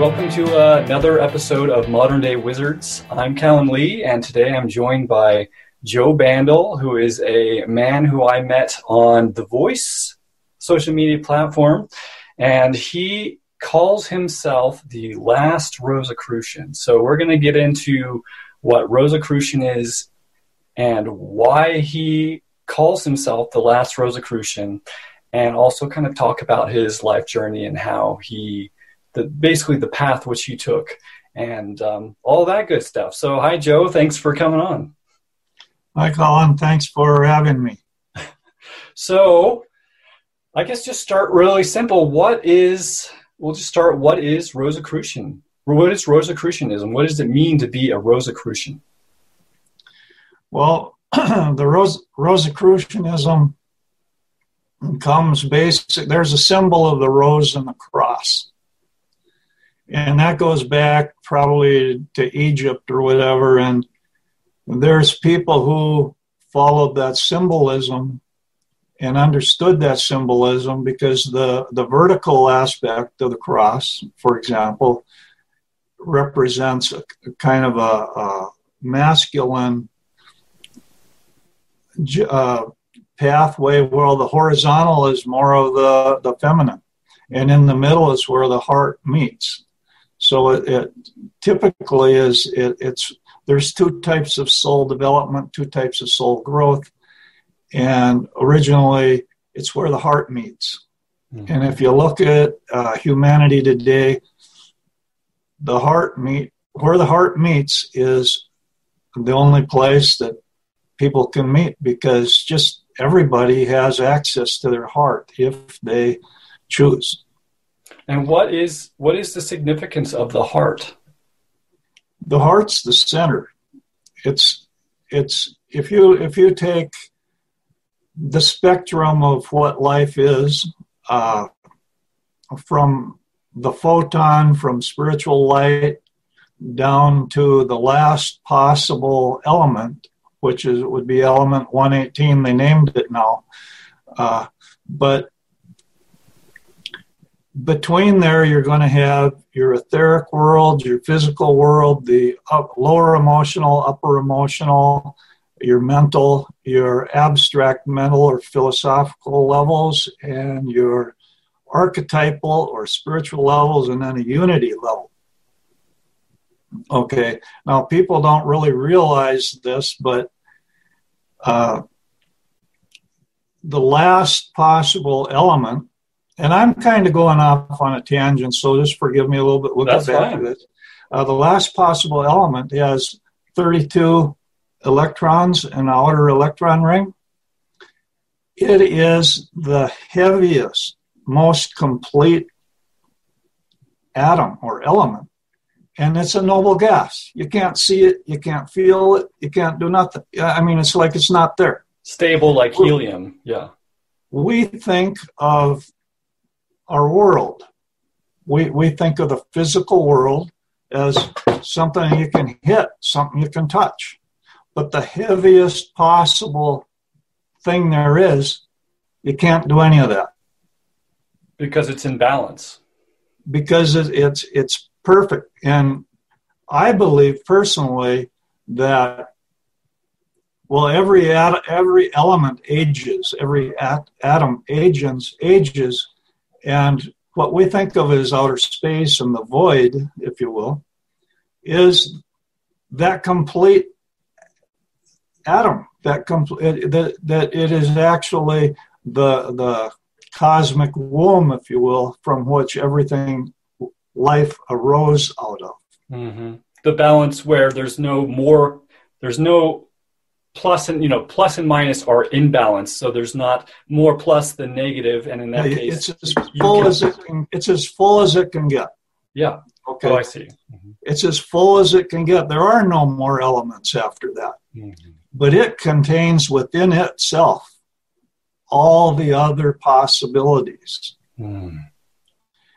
Welcome to uh, another episode of Modern Day Wizards. I'm Callum Lee, and today I'm joined by Joe Bandel, who is a man who I met on The Voice social media platform, and he calls himself the last Rosicrucian. So we're going to get into what Rosicrucian is and why he calls himself the last Rosicrucian, and also kind of talk about his life journey and how he the basically the path which he took and um, all that good stuff. So, hi, Joe. Thanks for coming on. Hi, Colin. Thanks for having me. so, I guess just start really simple. What is, we'll just start, what is Rosicrucian? What is Rosicrucianism? What does it mean to be a Rosicrucian? Well, the Rose, Rosicrucianism comes basic, there's a symbol of the rose and the cross and that goes back probably to Egypt or whatever. And there's people who followed that symbolism and understood that symbolism because the, the vertical aspect of the cross, for example, represents a, a kind of a, a masculine uh, pathway, while the horizontal is more of the, the feminine. And in the middle is where the heart meets. So it, it typically is it, it's there's two types of soul development, two types of soul growth, and originally it's where the heart meets. Mm-hmm. And if you look at uh, humanity today, the heart meet where the heart meets is the only place that people can meet because just everybody has access to their heart if they choose. And what is what is the significance of the heart? The heart's the center. It's it's if you if you take the spectrum of what life is, uh, from the photon, from spiritual light, down to the last possible element, which is would be element 118. They named it now, uh, but between there, you're going to have your etheric world, your physical world, the up, lower emotional, upper emotional, your mental, your abstract mental or philosophical levels, and your archetypal or spiritual levels, and then a unity level. Okay, now people don't really realize this, but uh, the last possible element and I'm kind of going off on a tangent, so just forgive me a little bit. We'll That's get back fine. to it. Uh, the last possible element has 32 electrons in the outer electron ring. It is the heaviest, most complete atom or element. And it's a noble gas. You can't see it, you can't feel it, you can't do nothing. I mean, it's like it's not there. Stable like helium, yeah. We think of our world. We, we think of the physical world as something you can hit, something you can touch. But the heaviest possible thing there is, you can't do any of that. Because it's in balance. Because it's it's perfect. And I believe personally that well, every ad, every element ages, every at, atom ages ages and what we think of as outer space and the void, if you will, is that complete atom. That complete that that it is actually the the cosmic womb, if you will, from which everything life arose out of. Mm-hmm. The balance where there's no more, there's no plus and you know plus and minus are in balance so there's not more plus than negative and in that yeah, case it's as full as it can it's as full as it can get. Yeah. Okay? Oh, i see. Mm-hmm. it's as full as it can get. There are no more elements after that. Mm-hmm. but it contains within itself all the other possibilities. Mm.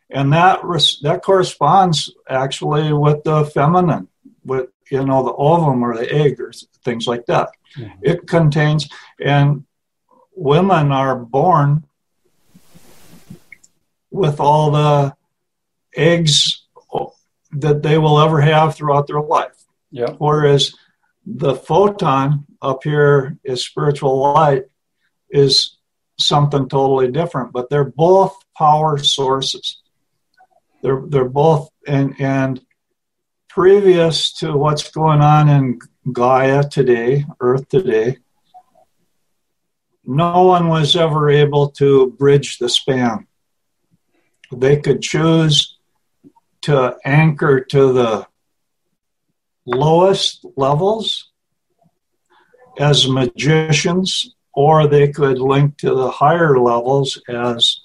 and that that corresponds actually with the feminine with you know the ovum or the egg or things like that Mm-hmm. It contains, and women are born with all the eggs that they will ever have throughout their life. Yeah. Whereas the photon up here is spiritual light is something totally different, but they're both power sources. They're they're both and and previous to what's going on in Gaia today, Earth today, no one was ever able to bridge the span. They could choose to anchor to the lowest levels as magicians, or they could link to the higher levels as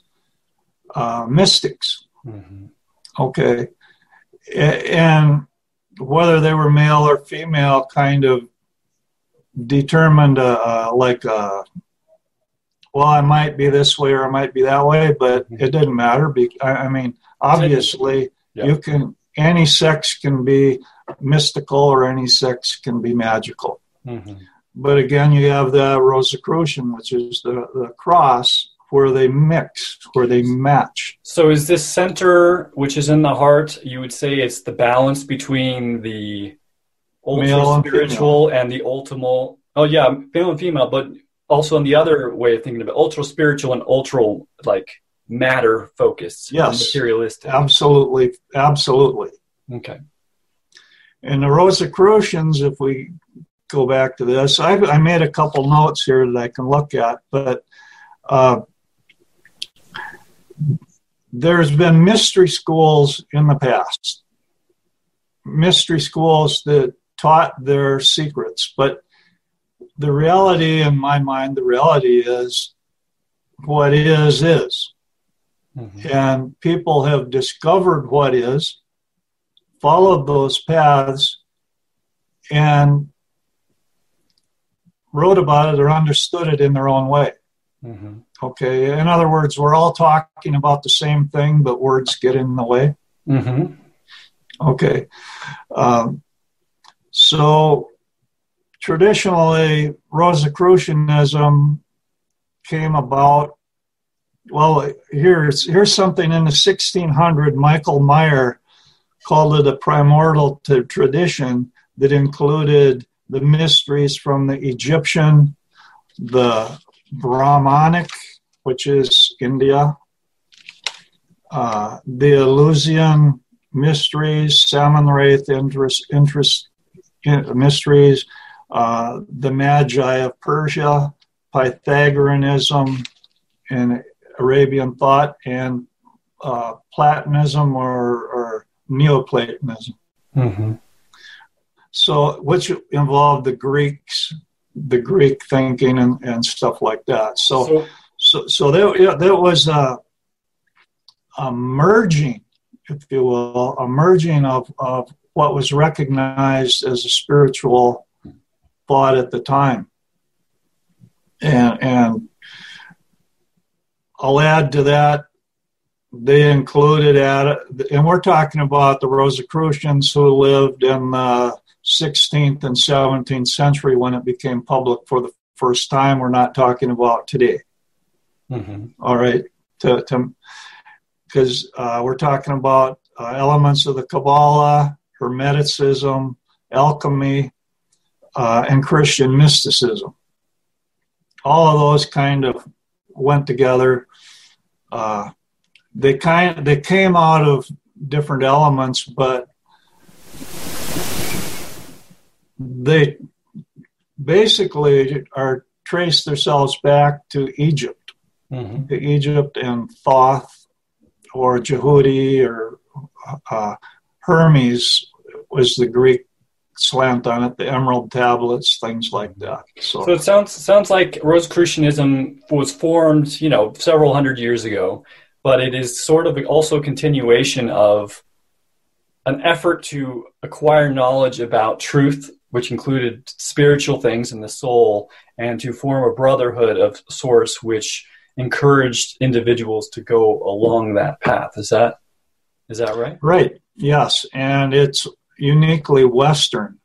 uh, mystics. Mm-hmm. Okay. And whether they were male or female kind of determined, uh, uh, like, uh, well, I might be this way or I might be that way, but mm-hmm. it didn't matter. Because I mean, obviously, yeah. you can, any sex can be mystical or any sex can be magical. Mm-hmm. But again, you have the Rosicrucian, which is the, the cross where they mix, where they match. So, is this center, which is in the heart, you would say it's the balance between the ultra spiritual and, and, the ultimate? Oh, yeah, male and female, but also in the other way of thinking of it, ultra spiritual and ultra like matter focused, yes, materialistic. Absolutely, absolutely. Okay. And the Rosicrucians, if we go back to this, I, I made a couple notes here that I can look at, but uh, there's been mystery schools in the past, mystery schools that taught their secrets. But the reality, in my mind, the reality is what is, is. Mm-hmm. And people have discovered what is, followed those paths, and wrote about it or understood it in their own way. Mm-hmm. Okay. In other words, we're all talking about the same thing, but words get in the way. Mm-hmm. Okay. Um, so traditionally, Rosicrucianism came about. Well, here's here's something in the 1600. Michael Maier called it a primordial tradition that included the mysteries from the Egyptian, the Brahmanic, which is India, uh, the Eleusinian mysteries, Samothrace interest, interest mysteries, uh, the Magi of Persia, Pythagoreanism, and Arabian thought, and uh, Platonism or, or Neoplatonism. Mm-hmm. So, which involved the Greeks the Greek thinking and, and stuff like that. So, so, so, so there, there was a, a merging, if you will, a merging of, of what was recognized as a spiritual thought at the time. And, and I'll add to that, they included at and we're talking about the Rosicrucians who lived in the 16th and 17th century when it became public for the first time. We're not talking about today. Mm-hmm. All right, because uh, we're talking about uh, elements of the Kabbalah, Hermeticism, alchemy, uh, and Christian mysticism. All of those kind of went together. Uh, they kind they came out of different elements, but they basically are trace themselves back to Egypt, mm-hmm. to Egypt and Thoth or Tehuti or uh, Hermes was the Greek slant on it, the emerald tablets, things like that. So, so it sounds sounds like Rosicrucianism was formed, you know, several hundred years ago, but it is sort of also a continuation of an effort to acquire knowledge about truth which included spiritual things in the soul, and to form a brotherhood of source, which encouraged individuals to go along that path. Is that is that right? Right. Yes, and it's uniquely Western.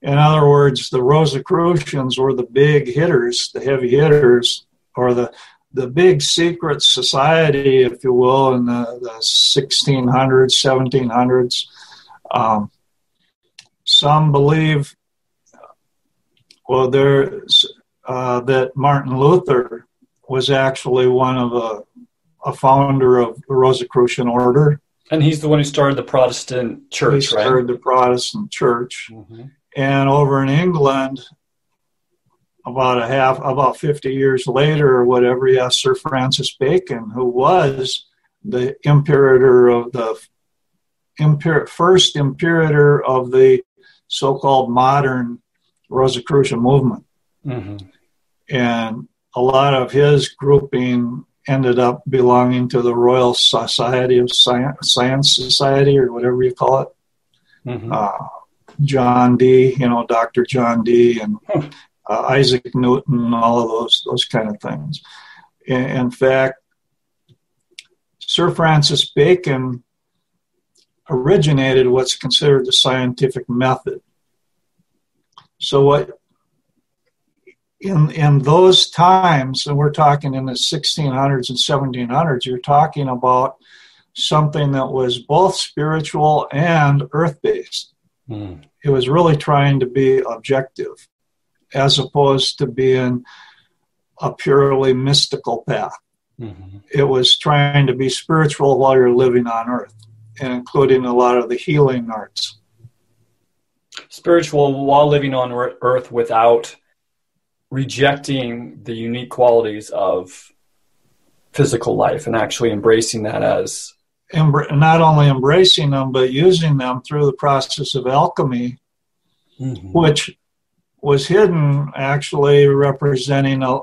In other words, the Rosicrucians were the big hitters, the heavy hitters, or the the big secret society, if you will, in the, the 1600s, 1700s. Um, some believe, well, there's uh, that Martin Luther was actually one of a, a founder of the Rosicrucian order. And he's the one who started the Protestant church, he started right? the Protestant church. Mm-hmm. And over in England, about a half, about 50 years later or whatever, you have Sir Francis Bacon, who was the imperator of the imper, first imperator of the so-called modern Rosicrucian movement. Mm-hmm. And a lot of his grouping ended up belonging to the Royal Society of Science, Science Society or whatever you call it. Mm-hmm. Uh, John Dee, you know, Dr. John Dee and uh, Isaac Newton, all of those those kind of things. In, in fact, Sir Francis Bacon originated what's considered the scientific method. So what in in those times, and we're talking in the 1600s and 1700s, you're talking about something that was both spiritual and earth-based. Mm. It was really trying to be objective, as opposed to being a purely mystical path. Mm-hmm. It was trying to be spiritual while you're living on earth, and including a lot of the healing arts. Spiritual while living on earth without rejecting the unique qualities of physical life and actually embracing that as not only embracing them but using them through the process of alchemy mm-hmm. which was hidden actually representing a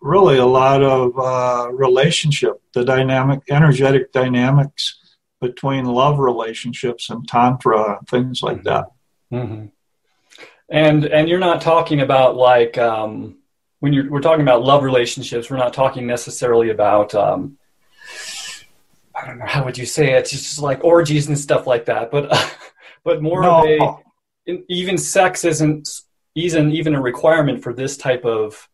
really a lot of uh, relationship the dynamic energetic dynamics between love relationships and tantra and things like that mm-hmm. And and you're not talking about like um, when you're we're talking about love relationships we're not talking necessarily about um, I don't know how would you say it. It's just like orgies and stuff like that, but but more no. of a even sex isn't isn't even a requirement for this type of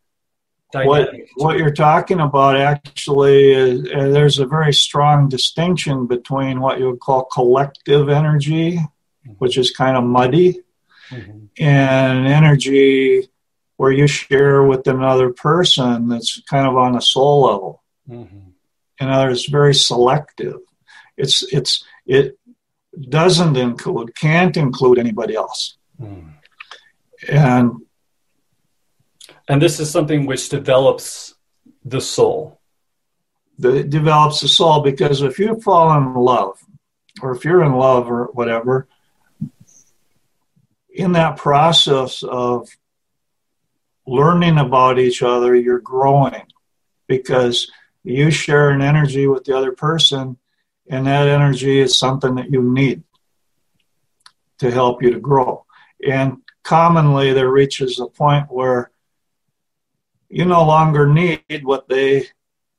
what what you're talking about actually is uh, there's a very strong distinction between what you would call collective energy, mm-hmm. which is kind of muddy, mm-hmm. and energy where you share with another person that's kind of on a soul level. Mm-hmm and others very selective. It's it's it doesn't include can't include anybody else. Mm. And and this is something which develops the soul. The, it develops the soul because if you fall in love, or if you're in love or whatever, in that process of learning about each other, you're growing because you share an energy with the other person, and that energy is something that you need to help you to grow. And commonly, there reaches a point where you no longer need what they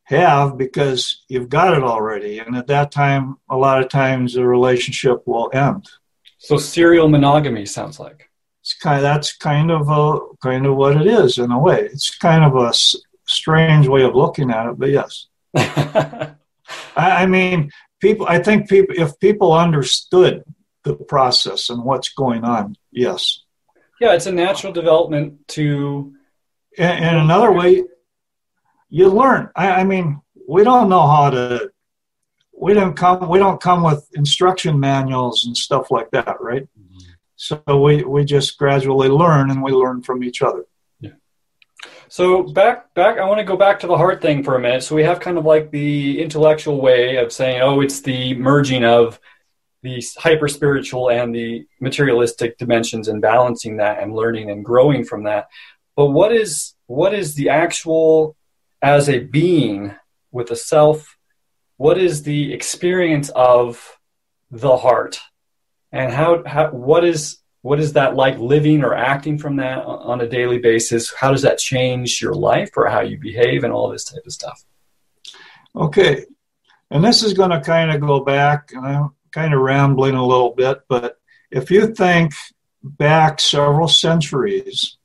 have because you've got it already. And at that time, a lot of times the relationship will end. So serial monogamy sounds like. It's kind of, that's kind of a kind of what it is in a way. It's kind of a strange way of looking at it, but yes. I, I mean, people. I think people. If people understood the process and what's going on, yes. Yeah, it's a natural development to. And, and another way, you learn. I, I mean, we don't know how to. We don't come. We don't come with instruction manuals and stuff like that, right? Mm-hmm. So we we just gradually learn, and we learn from each other. So back back I want to go back to the heart thing for a minute. So we have kind of like the intellectual way of saying, oh, it's the merging of the hyper spiritual and the materialistic dimensions and balancing that and learning and growing from that. But what is what is the actual as a being with a self, what is the experience of the heart? And how, how what is what is that like living or acting from that on a daily basis? How does that change your life or how you behave and all this type of stuff? Okay. And this is going to kind of go back, and I'm kind of rambling a little bit, but if you think back several centuries,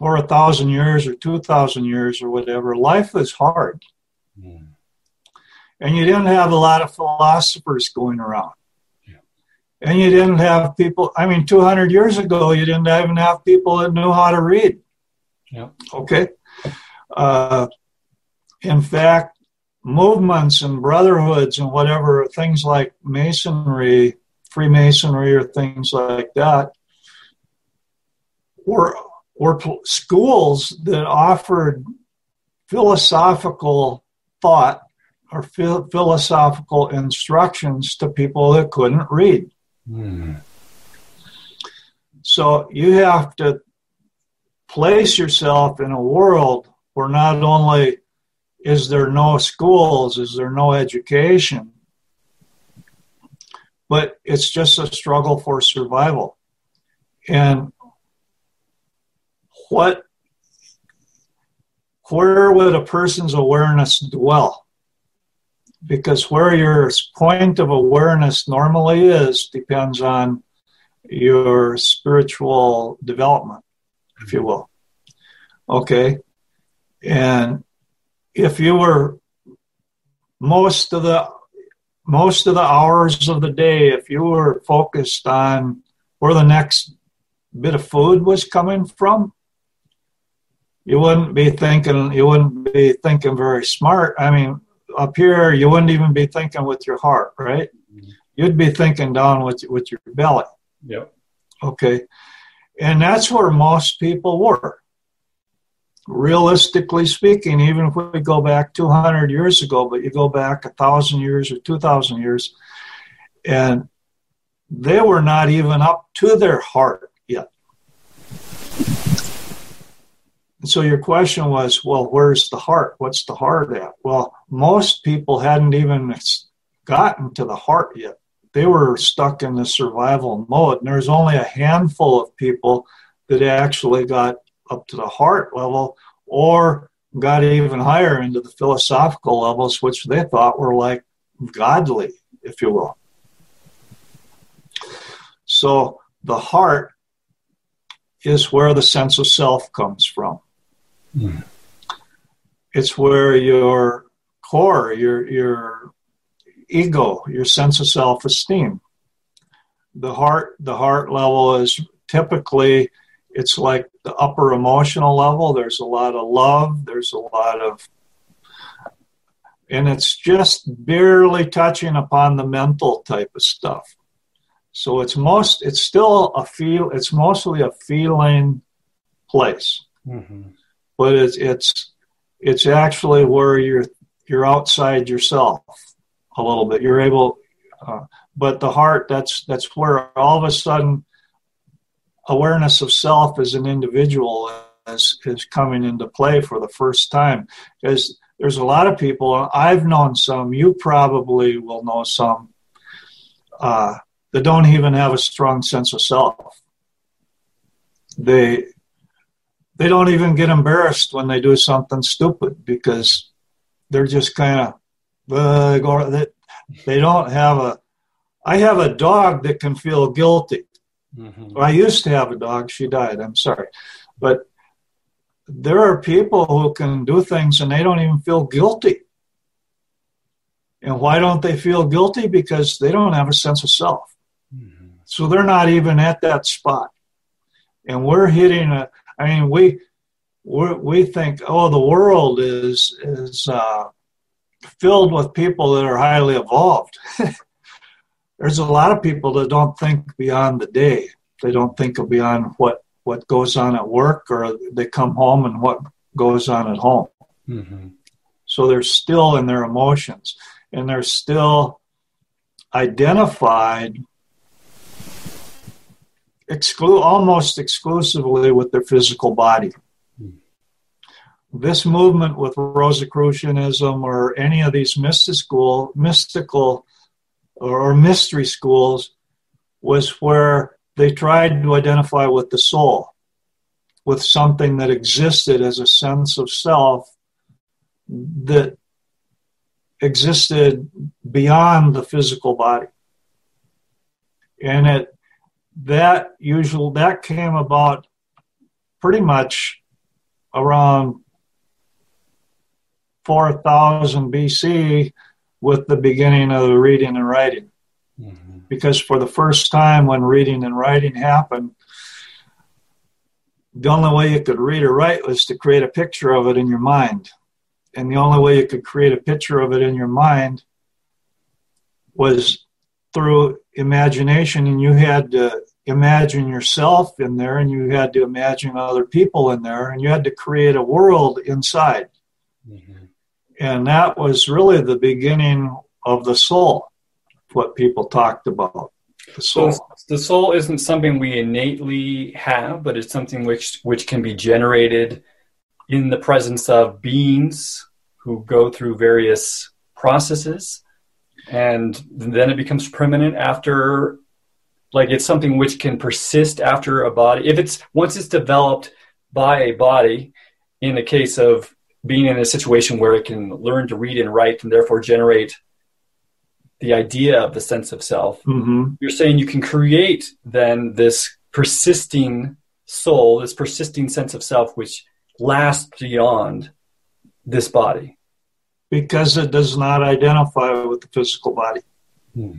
or a thousand years or two thousand years or whatever, life is hard. Mm. And you didn't have a lot of philosophers going around. Yeah. And you didn't have people, I mean, 200 years ago, you didn't even have people that knew how to read. Yeah. Okay. Uh, in fact, movements and brotherhoods and whatever, things like Masonry, Freemasonry, or things like that, were, were schools that offered philosophical thought or philosophical instructions to people that couldn't read. Mm. So you have to place yourself in a world where not only is there no schools, is there no education, but it's just a struggle for survival. And what where would a person's awareness dwell? Because where your point of awareness normally is depends on your spiritual development, if you will. Okay. And if you were most of the most of the hours of the day, if you were focused on where the next bit of food was coming from, you wouldn't be thinking you wouldn't be thinking very smart. I mean, up here you wouldn't even be thinking with your heart, right? Mm-hmm. You'd be thinking down with with your belly. Yep. Okay. And that's where most people were. Realistically speaking, even if we go back 200 years ago, but you go back a thousand years or 2,000 years, and they were not even up to their heart yet. And so your question was, well, where's the heart? What's the heart at? Well, most people hadn't even gotten to the heart yet. They were stuck in the survival mode. And there's only a handful of people that actually got up to the heart level or got even higher into the philosophical levels, which they thought were like godly, if you will. So the heart is where the sense of self comes from. Mm. It's where your core, your your ego, your sense of self-esteem. The heart, the heart level is typically it's like the upper emotional level. There's a lot of love. There's a lot of, and it's just barely touching upon the mental type of stuff. So it's most, it's still a feel. It's mostly a feeling place. Mm-hmm but it's it's it's actually where you're you're outside yourself a little bit. You're able, uh, but the heart that's that's where all of a sudden awareness of self as an individual is is coming into play for the first time. Because there's a lot of people I've known some. You probably will know some uh, that don't even have a strong sense of self. They they don't even get embarrassed when they do something stupid because they're just kind of uh, go, they, they don't have a i have a dog that can feel guilty. Mm-hmm. i used to have a dog. She died. I'm sorry. But there are people who can do things and they don't even feel guilty. And why don't they feel guilty? Because they don't have a sense of self. Mm-hmm. so they're not even at that spot. And we're hitting a I mean, we we we think, oh, the world is is uh, filled with people that are highly evolved. There's a lot of people that don't think beyond the day. They don't think beyond what what goes on at work, or they come home and what goes on at home. Mm-hmm. So they're still in their emotions, and they're still identified exclu- almost exclusively with their physical body. This movement with Rosicrucianism or any of these mystical, mystical or mystery schools was where they tried to identify with the soul, with something that existed as a sense of self that existed beyond the physical body. And it that usual that came about pretty much around 4000 BC with the beginning of the reading and writing. Mm-hmm. Because for the first time when reading and writing happened, the only way you could read or write was to create a picture of it in your mind. And the only way you could create a picture of it in your mind was through imagination, and you had to imagine yourself in there, and you had to imagine other people in there, and you had to create a world inside. Mm-hmm. And that was really the beginning of the soul, what people talked about. The soul. So the soul isn't something we innately have, but it's something which which can be generated in the presence of beings who go through various processes and then it becomes permanent after like it's something which can persist after a body if it's once it's developed by a body in the case of being in a situation where it can learn to read and write and therefore generate the idea of the sense of self mm-hmm. you're saying you can create then this persisting soul this persisting sense of self which lasts beyond this body because it does not identify with the physical body. Hmm.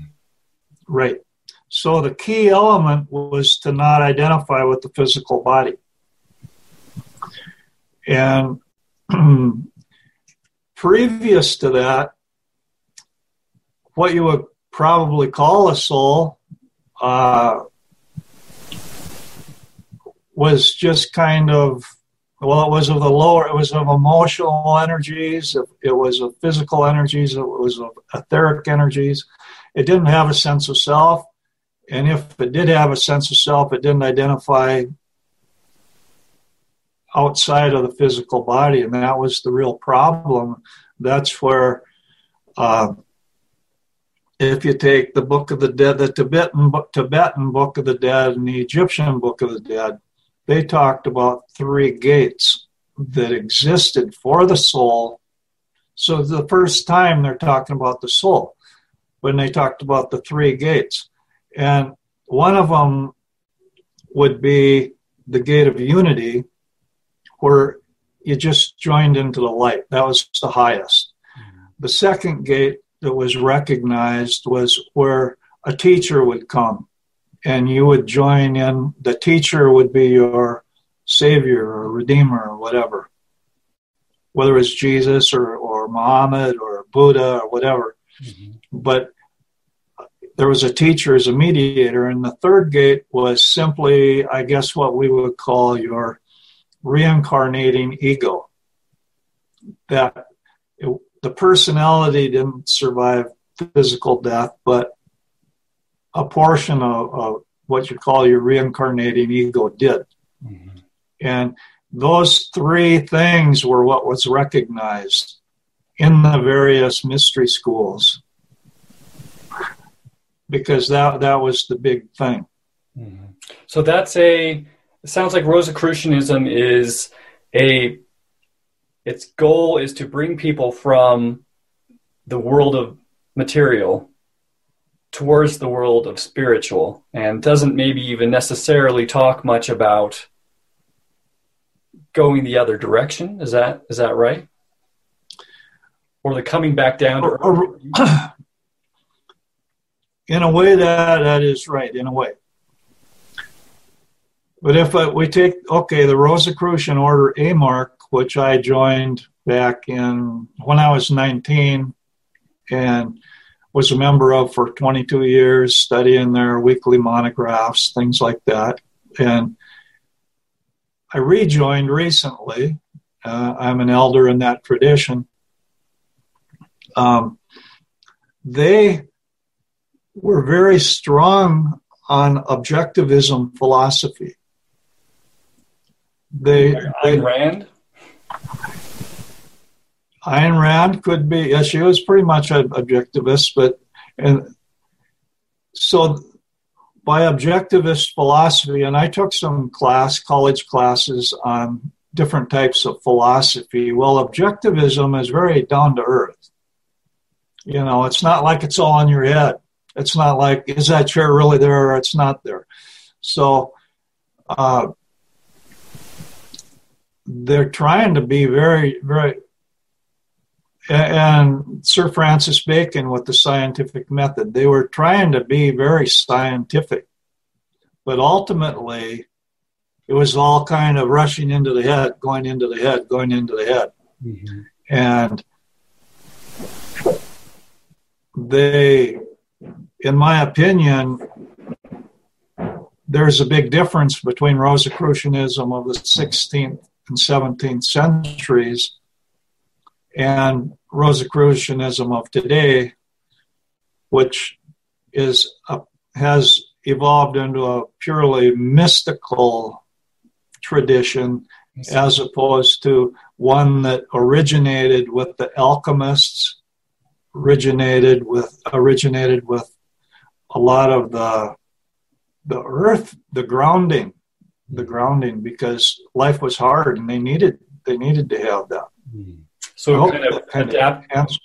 Right. So the key element was to not identify with the physical body. And previous to that, what you would probably call a soul uh, was just kind of well, it was of the lower, it was of emotional energies, it was of physical energies, it was of etheric energies. It didn't have a sense of self. And if it did have a sense of self, it didn't identify outside of the physical body. And that was the real problem. That's where, uh, if you take the Book of the Dead, the Tibetan, Tibetan Book of the Dead and the Egyptian Book of the Dead, they talked about three gates that existed for the soul. So the first time they're talking about the soul when they talked about the three gates. And one of them would be the gate of unity, where you just joined into the light. That was the highest. The second gate that was recognized was where a teacher would come and you would join in. The teacher would be your savior or redeemer or whatever, whether it's Jesus or, or Muhammad or Buddha or whatever. Mm-hmm. But there was a teacher as a mediator, and the third gate was simply, I guess, what we would call your reincarnating ego. That it, the personality didn't survive physical death, but a portion of, of what you call your reincarnating ego did. Mm-hmm. And those three things were what was recognized in the various mystery schools because that that was the big thing. Mm-hmm. So that's a it sounds like Rosicrucianism is a its goal is to bring people from the world of material towards the world of spiritual and doesn't maybe even necessarily talk much about going the other direction. Is that is that right? Or the coming back down to In a way, that that is right. In a way, but if uh, we take okay, the Rosicrucian Order AMORC, which I joined back in when I was 19, and was a member of for 22 years, studying their weekly monographs, things like that. And I rejoined recently. Uh, I'm an elder in that tradition. Um, they were very strong on objectivism philosophy. They, Ayn Rand. Ayn Rand could be, yeah, she was pretty much an objectivist, but and so by objectivist philosophy, and I took some class, college classes on different types of philosophy. Well, objectivism is very down to earth. You know, it's not like it's all in your head. It's not like, is that chair really there or it's not there? So, uh, they're trying to be very, very, and Sir Francis Bacon with the scientific method, they were trying to be very scientific, but ultimately it was all kind of rushing into the head, going into the head, going into the head. Mm-hmm. And they, in my opinion, there's a big difference between Rosicrucianism of the 16th and 17th centuries and Rosicrucianism of today, which is a, has evolved into a purely mystical tradition as opposed to one that originated with the alchemists originated with originated with a lot of the the earth the grounding the grounding because life was hard and they needed they needed to have that hmm. So it kind of adapt,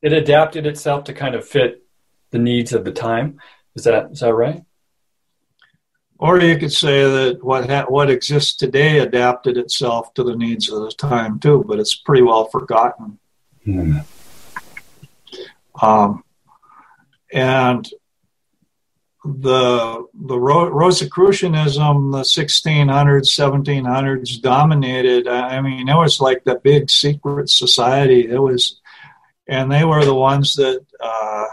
it adapted itself to kind of fit the needs of the time is that is that right or you could say that what ha- what exists today adapted itself to the needs of the time too, but it's pretty well forgotten. Mm. Um, and the the Rosicrucianism, the 1600s, 1700s dominated. I mean, it was like the big secret society. It was, and they were the ones that uh,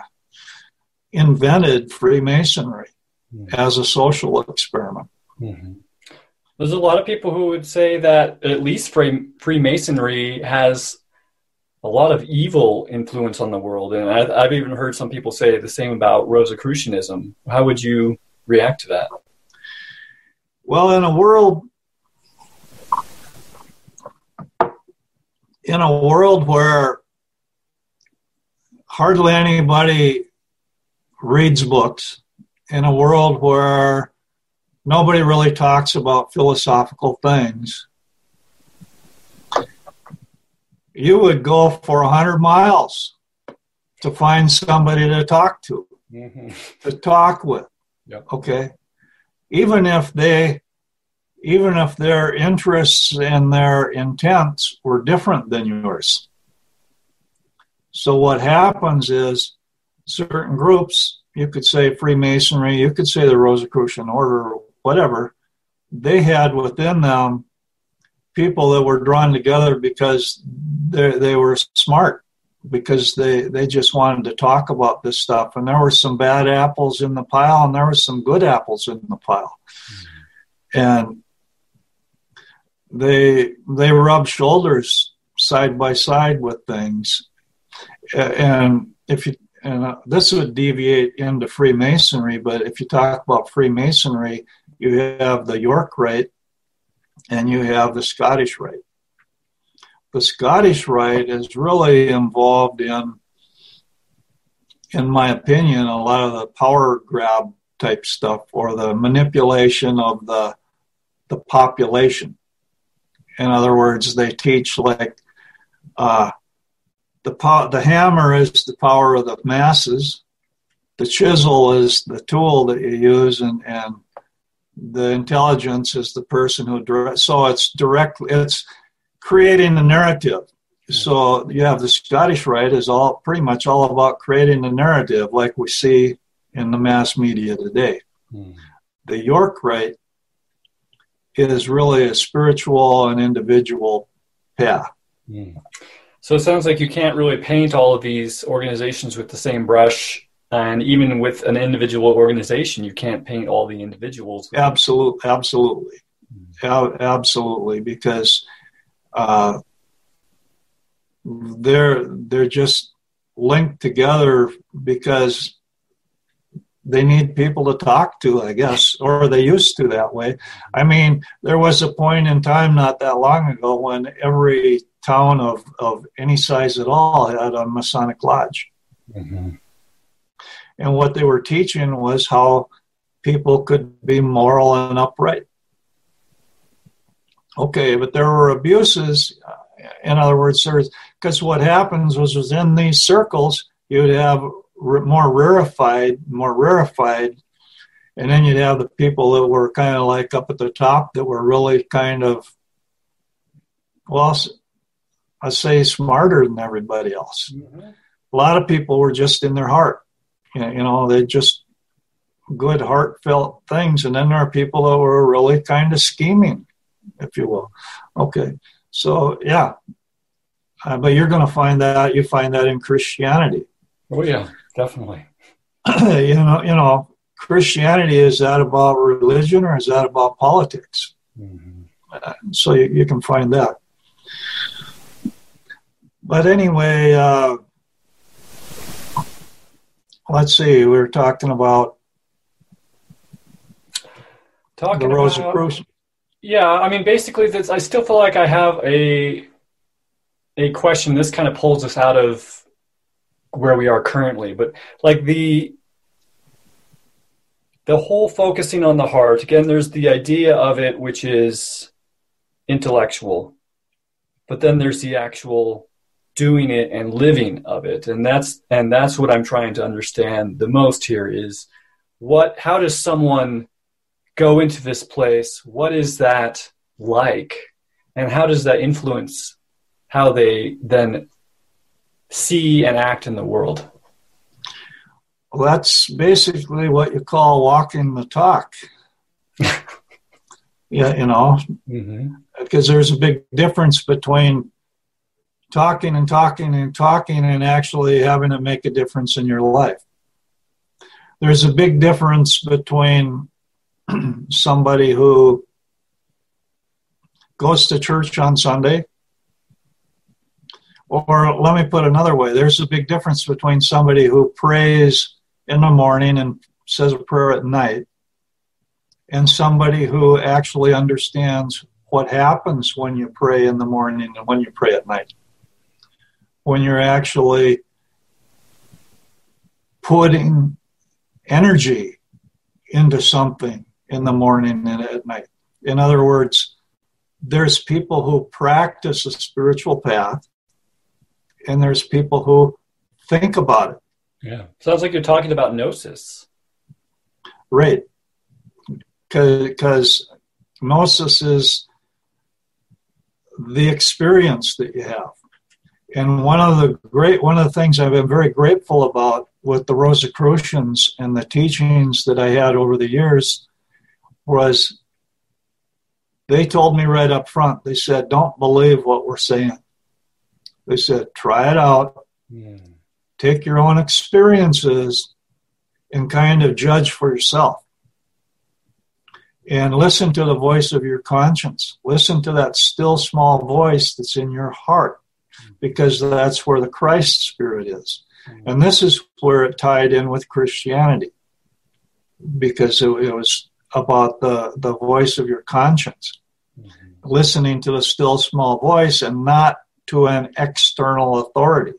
invented Freemasonry mm-hmm. as a social experiment. Mm-hmm. There's a lot of people who would say that at least Freemasonry has a lot of evil influence on the world, and I've, I've even heard some people say the same about Rosicrucianism. How would you react to that? Well, in a world in a world where hardly anybody reads books in a world where nobody really talks about philosophical things, you would go for 100 miles to find somebody to talk to, mm-hmm. to talk with. Yep. Okay. Even if they, even if their interests and their intents were different than yours. So what happens is certain groups you could say Freemasonry, you could say the Rosicrucian Order, whatever, they had within them people that were drawn together because they, were smart, because they, they just wanted to talk about this stuff. And there were some bad apples in the pile, and there were some good apples in the pile. Mm-hmm. And they they rub shoulders side by side with things. And if you and uh, this would deviate into Freemasonry, but if you talk about Freemasonry, you have the York Rite and you have the Scottish Rite. The Scottish Rite is really involved in, in my opinion, a lot of the power grab type stuff or the manipulation of the the population. In other words, they teach like uh, the po- the hammer is the power of the masses. The chisel is the tool that you use, and, and the intelligence is the person who direct. So it's directly It's creating the narrative. So you have the Scottish Rite is all pretty much all about creating the narrative, like we see in the mass media today. Mm. The York Rite is really a spiritual and individual path. Mm. So it sounds like you can't really paint all of these organizations with the same brush. And even with an individual organization, you can't paint all the individuals. Absolutely, absolutely, mm-hmm. absolutely, because uh, they're they're just linked together because they need people to talk to, I guess, or they used to that way. I mean, there was a point in time not that long ago when every town of, of any size at all had a Masonic lodge. Mm-hmm. And what they were teaching was how people could be moral and upright. Okay, but there were abuses. In other words, because what happens was within these circles, you'd have more rarefied, more rarefied, and then you'd have the people that were kind of like up at the top that were really kind of well, I say smarter than everybody else. Mm-hmm. A lot of people were just in their heart. You know, they just good heartfelt things. And then there are people that were really kind of scheming, if you will. Okay. So, yeah. Uh, but you're going to find that, you find that in Christianity. Oh, yeah, definitely. you know, you know, Christianity is that about religion or is that about politics? Mm-hmm. Uh, so you, you, can find that. But anyway, uh, let's see. We were talking about talking the Rosicrucians. Yeah, I mean, basically, this, I still feel like I have a a question. This kind of pulls us out of where we are currently, but like the the whole focusing on the heart again there's the idea of it which is intellectual but then there's the actual doing it and living of it and that's and that's what i'm trying to understand the most here is what how does someone go into this place what is that like and how does that influence how they then see and act in the world well, that's basically what you call walking the talk. yeah, you know, mm-hmm. because there's a big difference between talking and talking and talking and actually having it make a difference in your life. There's a big difference between somebody who goes to church on Sunday or let me put another way there's a big difference between somebody who prays in the morning and says a prayer at night, and somebody who actually understands what happens when you pray in the morning and when you pray at night. When you're actually putting energy into something in the morning and at night. In other words, there's people who practice a spiritual path, and there's people who think about it yeah. Sounds like you're talking about gnosis. Right. Because gnosis is the experience that you have. And one of the great one of the things I've been very grateful about with the Rosicrucians and the teachings that I had over the years was they told me right up front, they said, Don't believe what we're saying. They said, try it out. Yeah take your own experiences and kind of judge for yourself. And listen to the voice of your conscience. Listen to that still small voice that's in your heart, because that's where the Christ spirit is. And this is where it tied in with Christianity, because it, it was about the, the voice of your conscience, mm-hmm. listening to the still small voice and not to an external authority.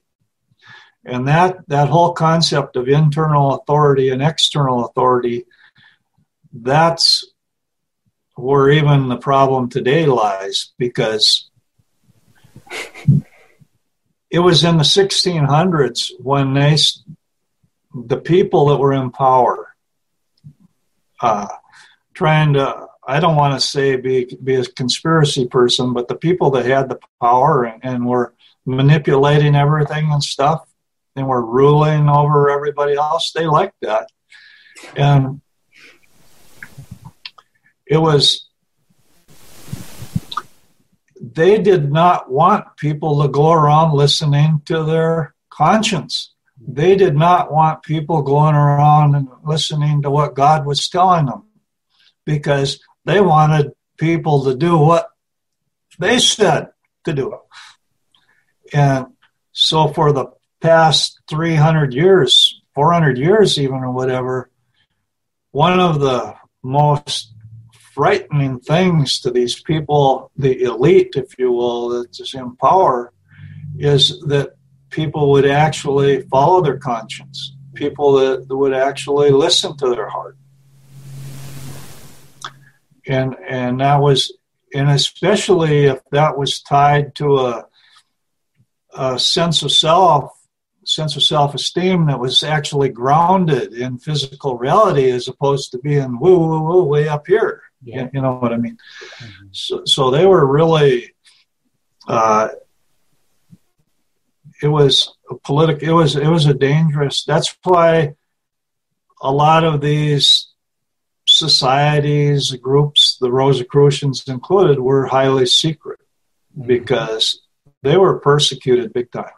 And that, that whole concept of internal authority and external authority, that's where even the problem today lies because it was in the 1600s when they, the people that were in power, uh, trying to, I don't want to say be, be a conspiracy person, but the people that had the power and, and were manipulating everything and stuff, and were ruling over everybody else. They liked that. And it was, they did not want people to go around listening to their conscience. They did not want people going around and listening to what God was telling them because they wanted people to do what they said to do. And so for the past 300 years, 400 years, even, or whatever, one of the most frightening things to these people, the elite, if you will, that's in power, is that people would actually follow their conscience, people that would actually listen to their heart. And, and that was, and especially if that was tied to a, a sense of self sense of self esteem that was actually grounded in physical reality as opposed to being woo woo woo way up here. Yeah. You, know what I mean? Mm-hmm. So, so they were really uh, it was a political. It was it was a dangerous. That's why a lot of these societies, groups, the Rosicrucians included, were highly secret mm-hmm. because they were persecuted big time.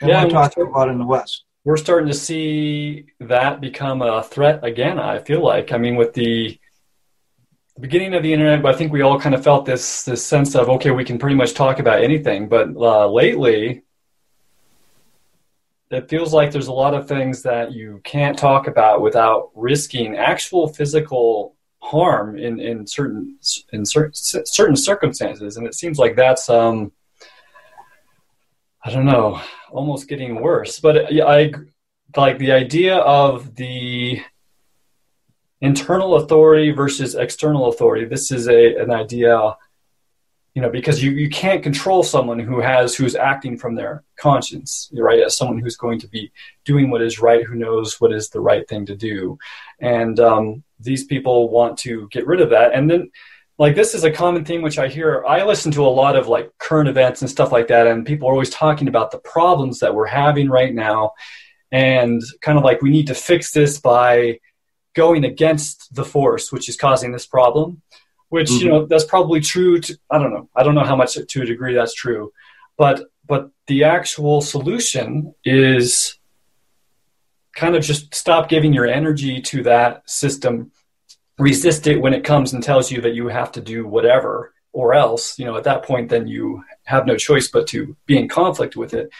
And yeah, we're talking about in the West. We're starting to see that become a threat again. I feel like. I mean, with the beginning of the internet, but I think we all kind of felt this this sense of okay, we can pretty much talk about anything. But uh, lately, it feels like there's a lot of things that you can't talk about without risking actual physical harm in, in certain in certain certain circumstances, and it seems like that's um, I don't know, almost getting worse. But I like the idea of the internal authority versus external authority. This is a an idea you know because you, you can't control someone who has who's acting from their conscience right? As someone who's going to be doing what is right who knows what is the right thing to do. And um, these people want to get rid of that. And then like this is a common theme which i hear. I listen to a lot of like current events and stuff like that and people are always talking about the problems that we're having right now. And kind of like we need to fix this by going against the force which is causing this problem which mm-hmm. you know that's probably true to i don't know. I don't know how much to a degree that's true. But but the actual solution is kind of just stop giving your energy to that system. Resist it when it comes and tells you that you have to do whatever or else. You know at that point then you have no choice but to be in conflict with it.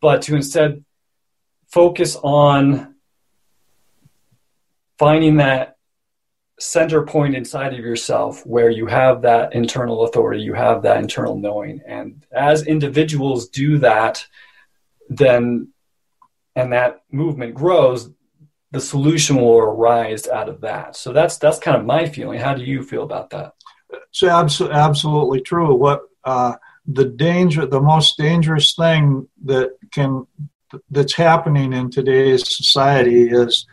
But to instead focus on finding that center point inside of yourself where you have that internal authority, you have that internal knowing. And as individuals do that, then and that movement grows, the solution will arise out of that. So that's that's kind of my feeling. How do you feel about that? It's absolutely true. What uh, the danger, the most dangerous thing that can that's happening in today's society is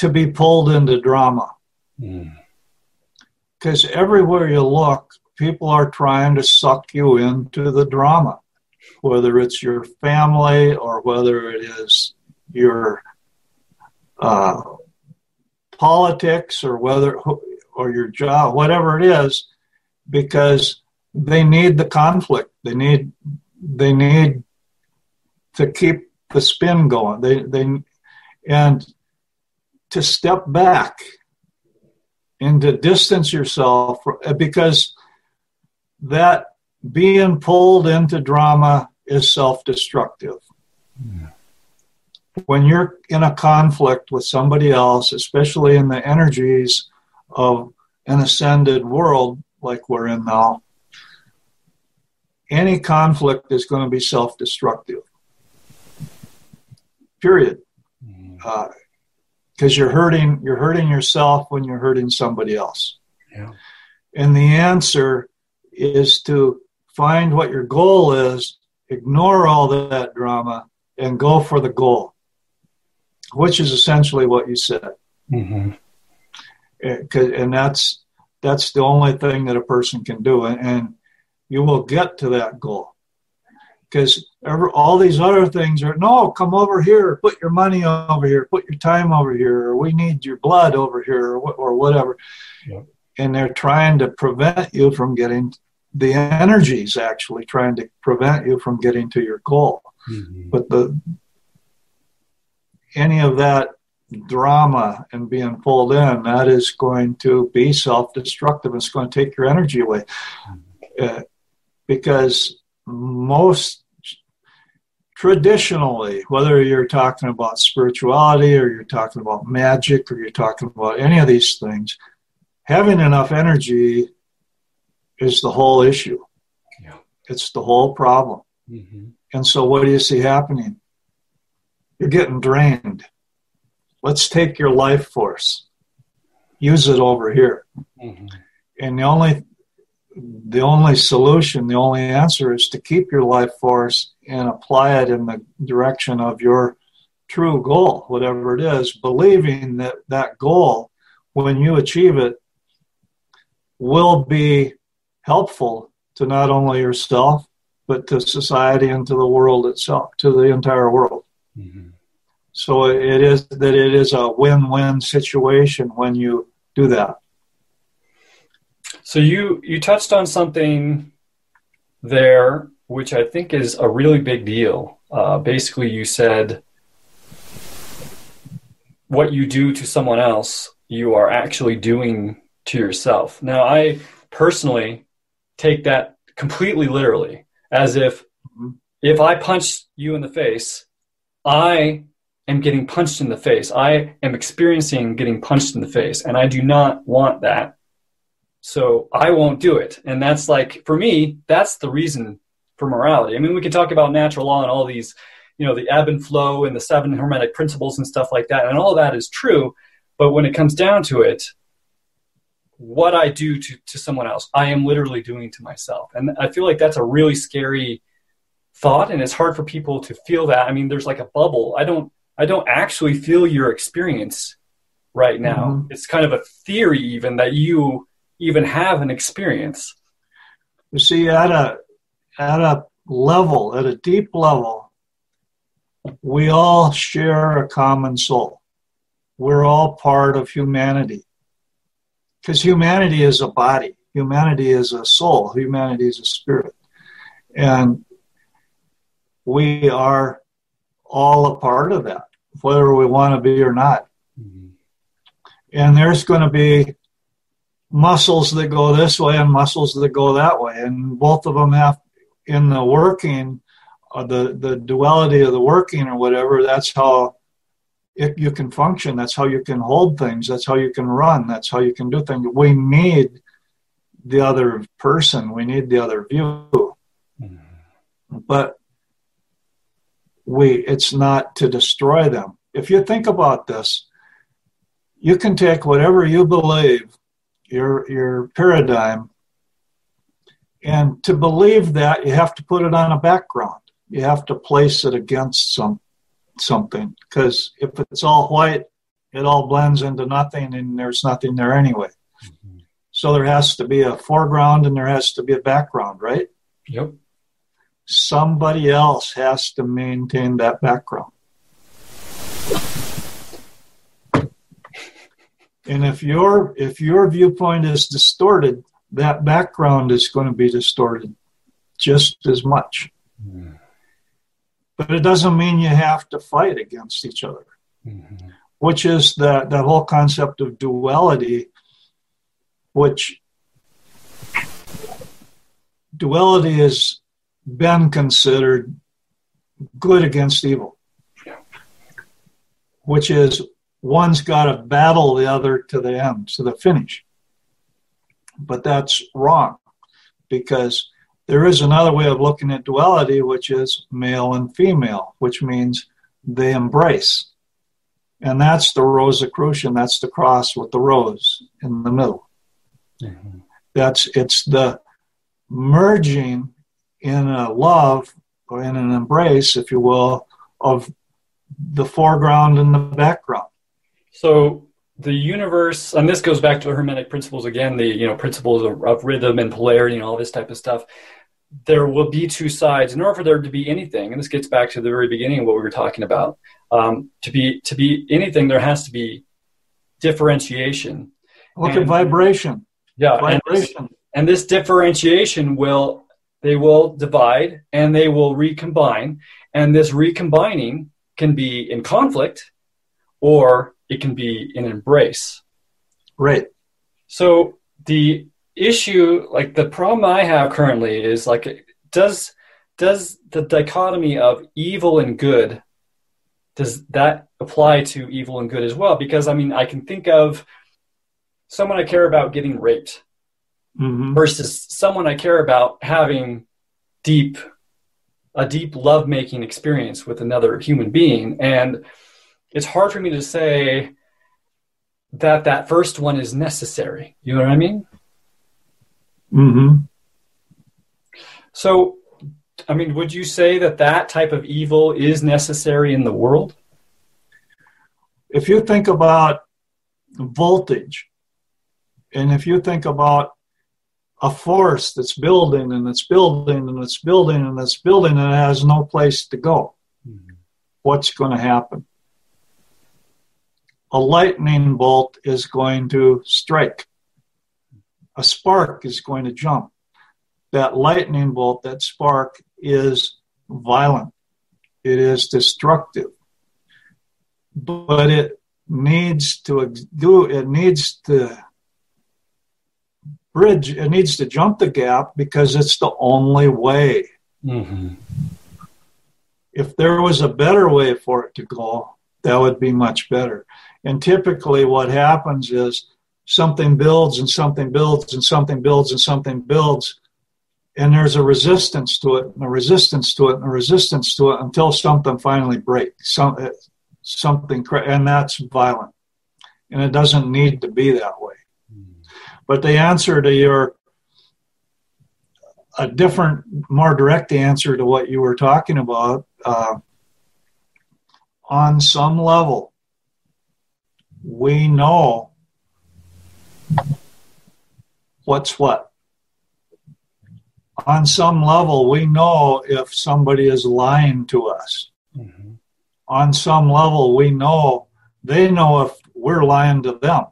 to be pulled into drama. Because mm. everywhere you look, people are trying to suck you into the drama, whether it's your family or whether it is your uh, politics or whether or your job, whatever it is, because they need the conflict. They need they need to keep the spin going. They they and to step back and to distance yourself because that being pulled into drama is self destructive. Mm. When you're in a conflict with somebody else, especially in the energies of an ascended world like we're in now, any conflict is going to be self destructive. Period. Mm. Uh, because you're hurting you're hurting yourself when you're hurting somebody else. Yeah. And the answer is to find what your goal is, ignore all that drama, and go for the goal, which is essentially what you said. Mm-hmm. And that's that's the only thing that a person can do, and you will get to that goal because all these other things are no come over here put your money over here put your time over here or we need your blood over here or, or whatever yeah. and they're trying to prevent you from getting the energies actually trying to prevent you from getting to your goal mm-hmm. but the any of that drama and being pulled in that is going to be self-destructive it's going to take your energy away mm-hmm. uh, because most traditionally, whether you're talking about spirituality or you're talking about magic or you're talking about any of these things, having enough energy is the whole issue. Yeah. It's the whole problem. Mm-hmm. And so, what do you see happening? You're getting drained. Let's take your life force, use it over here. Mm-hmm. And the only the only solution, the only answer is to keep your life force and apply it in the direction of your true goal, whatever it is, believing that that goal, when you achieve it, will be helpful to not only yourself, but to society and to the world itself, to the entire world. Mm-hmm. So it is that it is a win-win situation when you do that. So you you touched on something there, which I think is a really big deal. Uh, basically, you said what you do to someone else, you are actually doing to yourself. Now, I personally take that completely literally, as if mm-hmm. if I punch you in the face, I am getting punched in the face. I am experiencing getting punched in the face, and I do not want that. So I won't do it. And that's like, for me, that's the reason for morality. I mean, we can talk about natural law and all these, you know, the ebb and flow and the seven hermetic principles and stuff like that. And all that is true. But when it comes down to it, what I do to, to someone else, I am literally doing to myself. And I feel like that's a really scary thought. And it's hard for people to feel that. I mean, there's like a bubble. I don't, I don't actually feel your experience right now. Mm-hmm. It's kind of a theory even that you even have an experience. You see, at a at a level, at a deep level, we all share a common soul. We're all part of humanity. Because humanity is a body, humanity is a soul, humanity is a spirit. And we are all a part of that, whether we want to be or not. Mm-hmm. And there's going to be muscles that go this way and muscles that go that way, and both of them have in the working, uh, the the duality of the working or whatever. That's how it, you can function. That's how you can hold things. That's how you can run. That's how you can do things. We need the other person. We need the other view, but we it's not to destroy them. If you think about this, you can take whatever you believe your your paradigm. And to believe that, you have to put it on a background. You have to place it against some something because if it's all white, it all blends into nothing, and there's nothing there anyway. Mm-hmm. So there has to be a foreground and there has to be a background, right? Yep. Somebody else has to maintain that background. And if your if your viewpoint is distorted, that background is going to be distorted just as much. Mm. But it doesn't mean you have to fight against each other, mm-hmm. which is that that whole concept of duality, which duality has been considered good against evil, which is one's got to battle the other to the end, to the finish. But that's wrong because there is another way of looking at duality, which is male and female, which means they embrace. And that's the Rosicrucian, that's the cross with the rose in the middle. Mm-hmm. That's it's the merging in a love or in an embrace, if you will, of the foreground and the background. So the universe, and this goes back to Hermetic principles again, the you know principles of, of rhythm and polarity and all this type of stuff. There will be two sides in order for there to be anything, and this gets back to the very beginning of what we were talking about. Um, to be to be anything, there has to be differentiation. Look and, at vibration. Yeah, vibration. And this, and this differentiation will they will divide and they will recombine, and this recombining can be in conflict or it can be an embrace. Right. So the issue, like the problem I have currently is like, does does the dichotomy of evil and good does that apply to evil and good as well? Because I mean, I can think of someone I care about getting raped mm-hmm. versus someone I care about having deep a deep love making experience with another human being and it's hard for me to say that that first one is necessary. You know what I mean? Hmm. So, I mean, would you say that that type of evil is necessary in the world? If you think about voltage, and if you think about a force that's building and it's building and it's building and it's building and it has no place to go. Mm-hmm. What's going to happen? A lightning bolt is going to strike. A spark is going to jump. That lightning bolt, that spark is violent. It is destructive. But it needs to do, it needs to bridge, it needs to jump the gap because it's the only way. Mm-hmm. If there was a better way for it to go, that would be much better. And typically, what happens is something builds and something builds and something builds and something builds, and there's a resistance to it and a resistance to it and a resistance to it until something finally breaks. Some, something, and that's violent. And it doesn't need to be that way. But the answer to your a different, more direct answer to what you were talking about, uh, on some level, we know what's what. On some level, we know if somebody is lying to us. Mm-hmm. On some level, we know they know if we're lying to them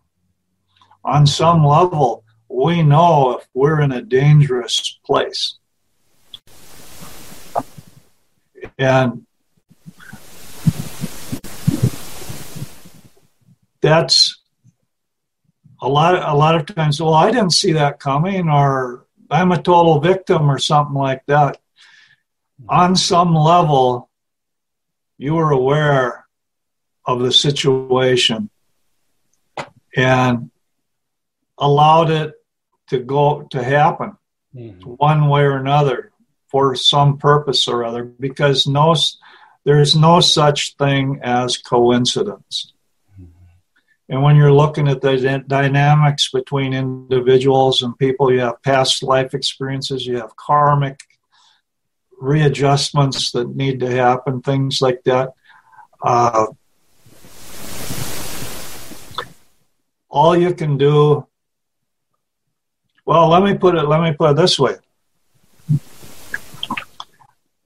on some level, we know if we're in a dangerous place. And that's a lot of, a lot of times well i didn't see that coming or i'm a total victim or something like that on some level you were aware of the situation and allowed it to go to happen mm-hmm. one way or another for some purpose or other because no there's no such thing as coincidence. And when you're looking at the dynamics between individuals and people you have past life experiences you have karmic readjustments that need to happen things like that uh, all you can do well, let me put it. Let me put it this way.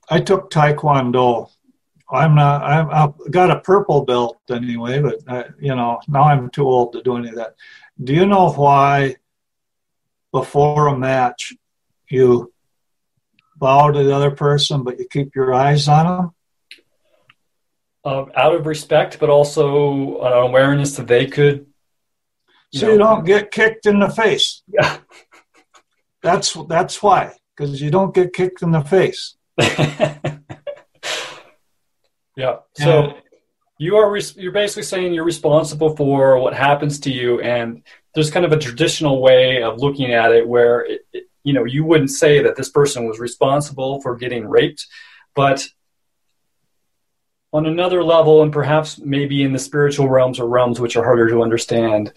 I took Taekwondo. I'm not. I'm, I've got a purple belt anyway, but I, you know now I'm too old to do any of that. Do you know why? Before a match, you bow to the other person, but you keep your eyes on them. Uh, out of respect, but also an awareness that they could. You so know, you don't get kicked in the face. Yeah. That's that's why, because you don't get kicked in the face. yeah. So and, you are res- you're basically saying you're responsible for what happens to you, and there's kind of a traditional way of looking at it where it, it, you know you wouldn't say that this person was responsible for getting raped, but on another level, and perhaps maybe in the spiritual realms or realms which are harder to understand,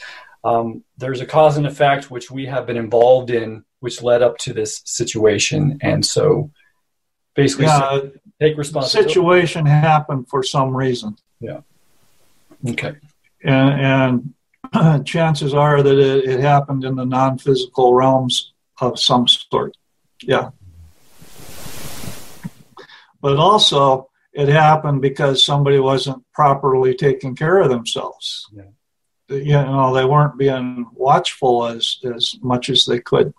um, there's a cause and effect which we have been involved in which led up to this situation. And so basically yeah, take responsibility. Situation happened for some reason. Yeah. Okay. And, and chances are that it, it happened in the non physical realms of some sort. Yeah. But also, it happened because somebody wasn't properly taking care of themselves. Yeah. You know, they weren't being watchful as, as much as they could.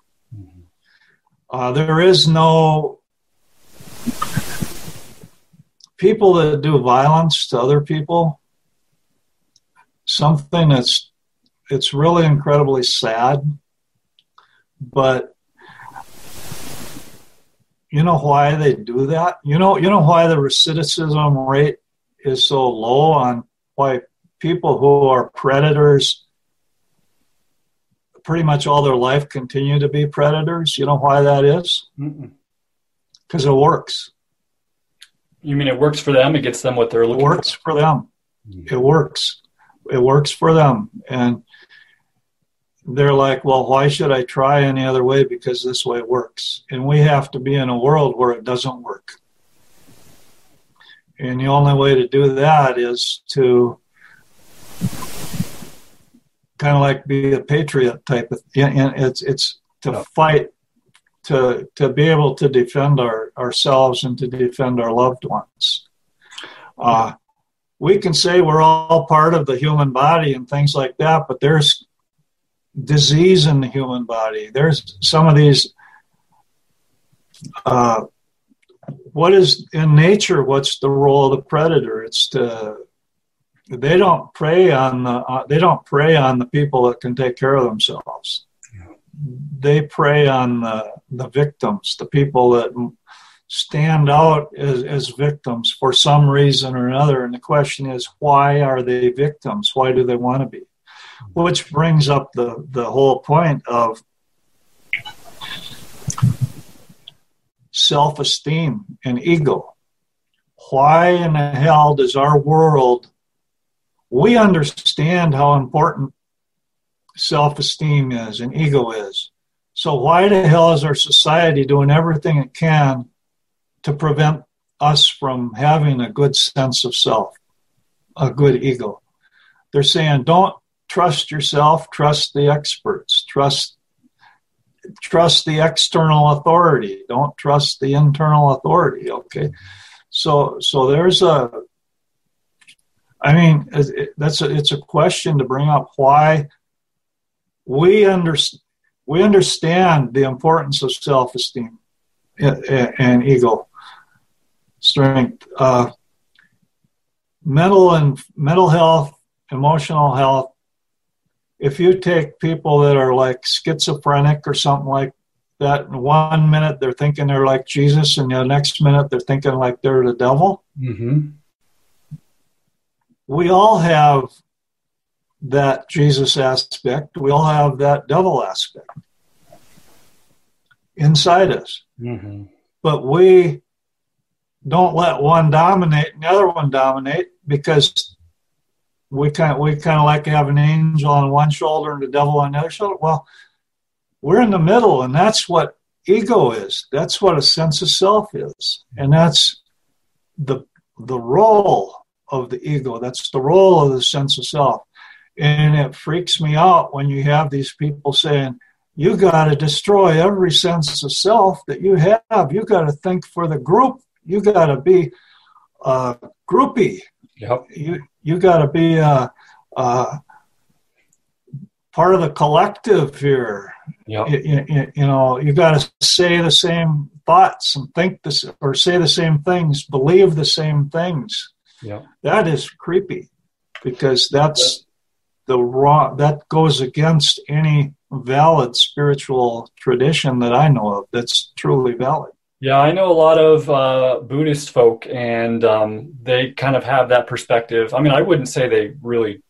Uh, there is no people that do violence to other people. Something that's it's really incredibly sad, but you know why they do that? You know, you know why the recidivism rate is so low on why people who are predators pretty much all their life continue to be predators. You know why that is? Because it works. You mean it works for them? It gets them what they're looking for? It works for, for them. Mm-hmm. It works. It works for them. And they're like, well, why should I try any other way? Because this way works. And we have to be in a world where it doesn't work. And the only way to do that is to kind of like be a patriot type of. And it's it's to fight to to be able to defend our ourselves and to defend our loved ones. Uh, we can say we're all part of the human body and things like that, but there's disease in the human body. There's some of these. Uh, what is in nature? What's the role of the predator? It's to they don't prey on the uh, they don't prey on the people that can take care of themselves. They prey on the the victims, the people that stand out as, as victims for some reason or another. And the question is, why are they victims? Why do they want to be? Which brings up the, the whole point of self esteem and ego. Why in the hell does our world, we understand how important self esteem is and ego is. So, why the hell is our society doing everything it can to prevent us from having a good sense of self, a good ego. They're saying, don't trust yourself, trust the experts, trust trust the external authority, don't trust the internal authority. Okay, so so there's a. I mean, that's a, it's a question to bring up why we understand we understand the importance of self-esteem and ego strength. Uh, mental and mental health, emotional health. If you take people that are like schizophrenic or something like that, in one minute they're thinking they're like Jesus, and the next minute they're thinking like they're the devil. Mm-hmm. We all have that Jesus aspect. We all have that devil aspect inside us. Mm-hmm. But we don't let one dominate and the other one dominate because we kind we kind of like to have an angel on one shoulder and the devil on the other shoulder. Well, we're in the middle, and that's what ego is. That's what a sense of self is, and that's the the role of the ego. That's the role of the sense of self. And it freaks me out when you have these people saying, you got to destroy every sense of self that you have. You got to think for the group you got to be a groupie. Yep. You you got to be a, a, part of the collective here. Yep. You, you, you know, you got to say the same thoughts and think this, or say the same things, believe the same things. Yep. That is creepy, because that's. The wrong. That goes against any valid spiritual tradition that I know of. That's truly valid. Yeah, I know a lot of uh, Buddhist folk, and um, they kind of have that perspective. I mean, I wouldn't say they really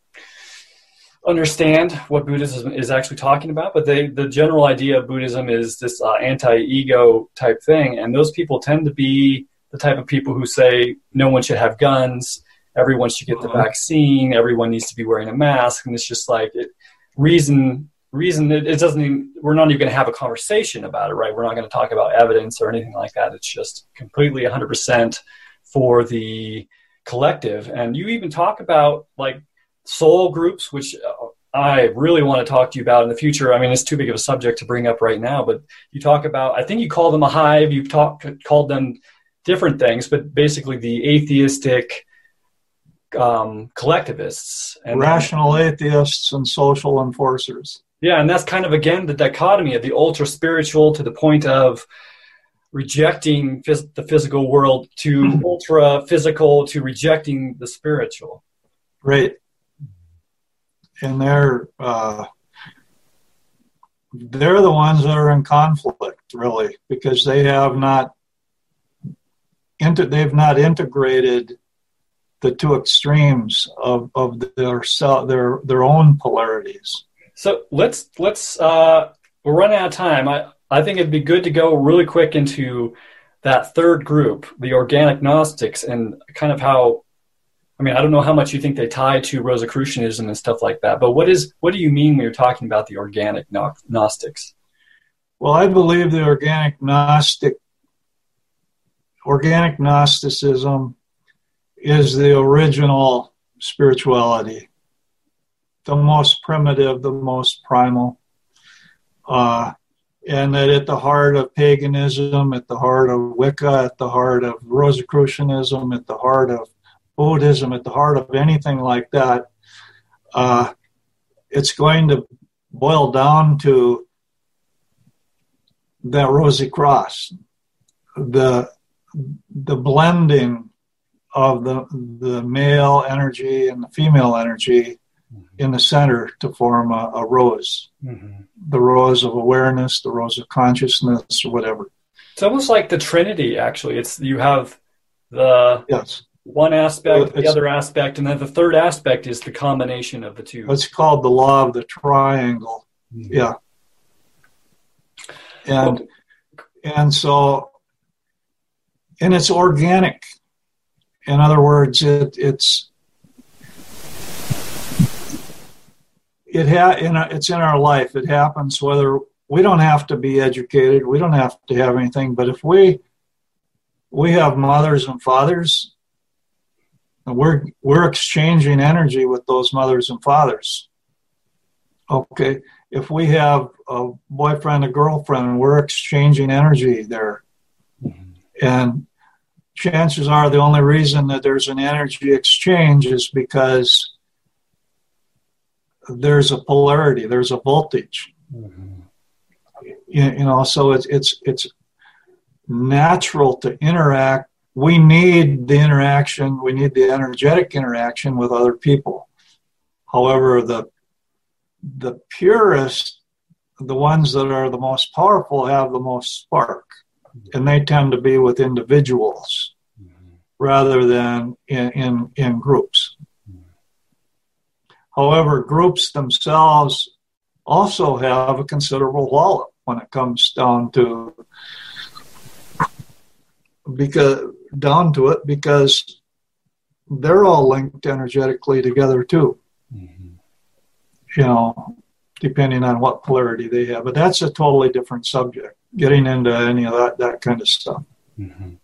understand what Buddhism is actually talking about, but they, the general idea of Buddhism is this uh, anti-ego type thing, and those people tend to be the type of people who say no one should have guns, everyone should get the vaccine, everyone needs to be wearing a mask, and it's just like it, reason reason it, it doesn't even, we're not even going to have a conversation about it right? We're not going to talk about evidence or anything like that. It's just completely 100% for the collective. And you even talk about like soul groups which uh, i really want to talk to you about in the future. I mean it's too big of a subject to bring up right now but you talk about i think you call them a hive you've talked called them different things but basically the atheistic um, collectivists and rational atheists and social enforcers yeah, and that's kind of again the dichotomy of the ultra spiritual to the point of rejecting phys- the physical world to mm-hmm. ultra physical to rejecting the spiritual. Right. And they're uh, they're the ones that are in conflict, really, because they have not inter- they've not integrated the two extremes of, of their their their own polarities. So let's let's uh, we're running out of time. I I think it'd be good to go really quick into that third group, the organic Gnostics, and kind of how. I mean, I don't know how much you think they tie to Rosicrucianism and stuff like that, but what is what do you mean when you're talking about the organic Gnostics? Well, I believe the organic Gnostic organic Gnosticism is the original spirituality the most primitive, the most primal. Uh, and that at the heart of paganism, at the heart of Wicca, at the heart of Rosicrucianism, at the heart of Buddhism, at the heart of anything like that, uh, it's going to boil down to that rosy cross, the the blending of the the male energy and the female energy mm-hmm. in the center to form a, a rose, mm-hmm. the rose of awareness, the rose of consciousness, or whatever. It's almost like the Trinity. Actually, it's you have the yes one aspect, the other aspect, and then the third aspect is the combination of the two. It's called the law of the triangle. Mm-hmm. Yeah. And well, and so and it's organic. In other words, it it's it ha- in a, it's in our life. It happens whether we don't have to be educated, we don't have to have anything, but if we we have mothers and fathers and we're we're exchanging energy with those mothers and fathers. Okay, if we have a boyfriend, a girlfriend, we're exchanging energy there, mm-hmm. and chances are the only reason that there's an energy exchange is because there's a polarity, there's a voltage. Mm-hmm. You, you know, so it's it's it's natural to interact we need the interaction, we need the energetic interaction with other people. However, the the purest, the ones that are the most powerful, have the most spark, and they tend to be with individuals rather than in in, in groups. However, groups themselves also have a considerable wallet when it comes down to because down to it because they're all linked energetically together too. Mm-hmm. You know, depending on what polarity they have. But that's a totally different subject. Getting into any of that that kind of stuff. Mm-hmm.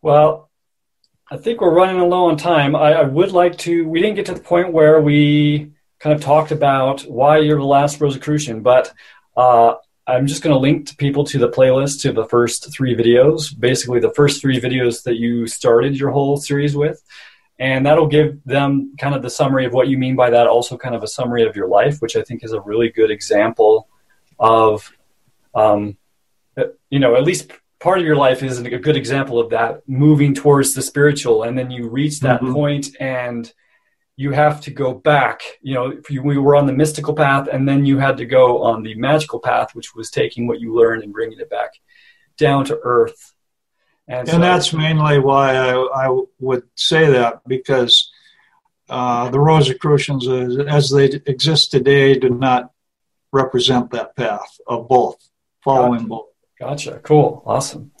Well, I think we're running low on time. I, I, would like to. We didn't get to the point where we kind of talked about why you're the last Rosicrucian, but uh, I'm just going to link people to the playlist to the first three videos, basically the first three videos that you started your whole series with. And that'll give them kind of the summary of what you mean by that, also kind of a summary of your life, which I think is a really good example of, um, you know, at least part of your life is a good example of that moving towards the spiritual. And then you reach that mm-hmm. point and you have to go back. You know, we were on the mystical path, and then you had to go on the magical path, which was taking what you learned and bringing it back down to earth. And, and so, that's mainly why I, I, would say that because uh, the Rosicrucians, as they exist today, do not represent that path of both, following both. Gotcha. Cool. Awesome.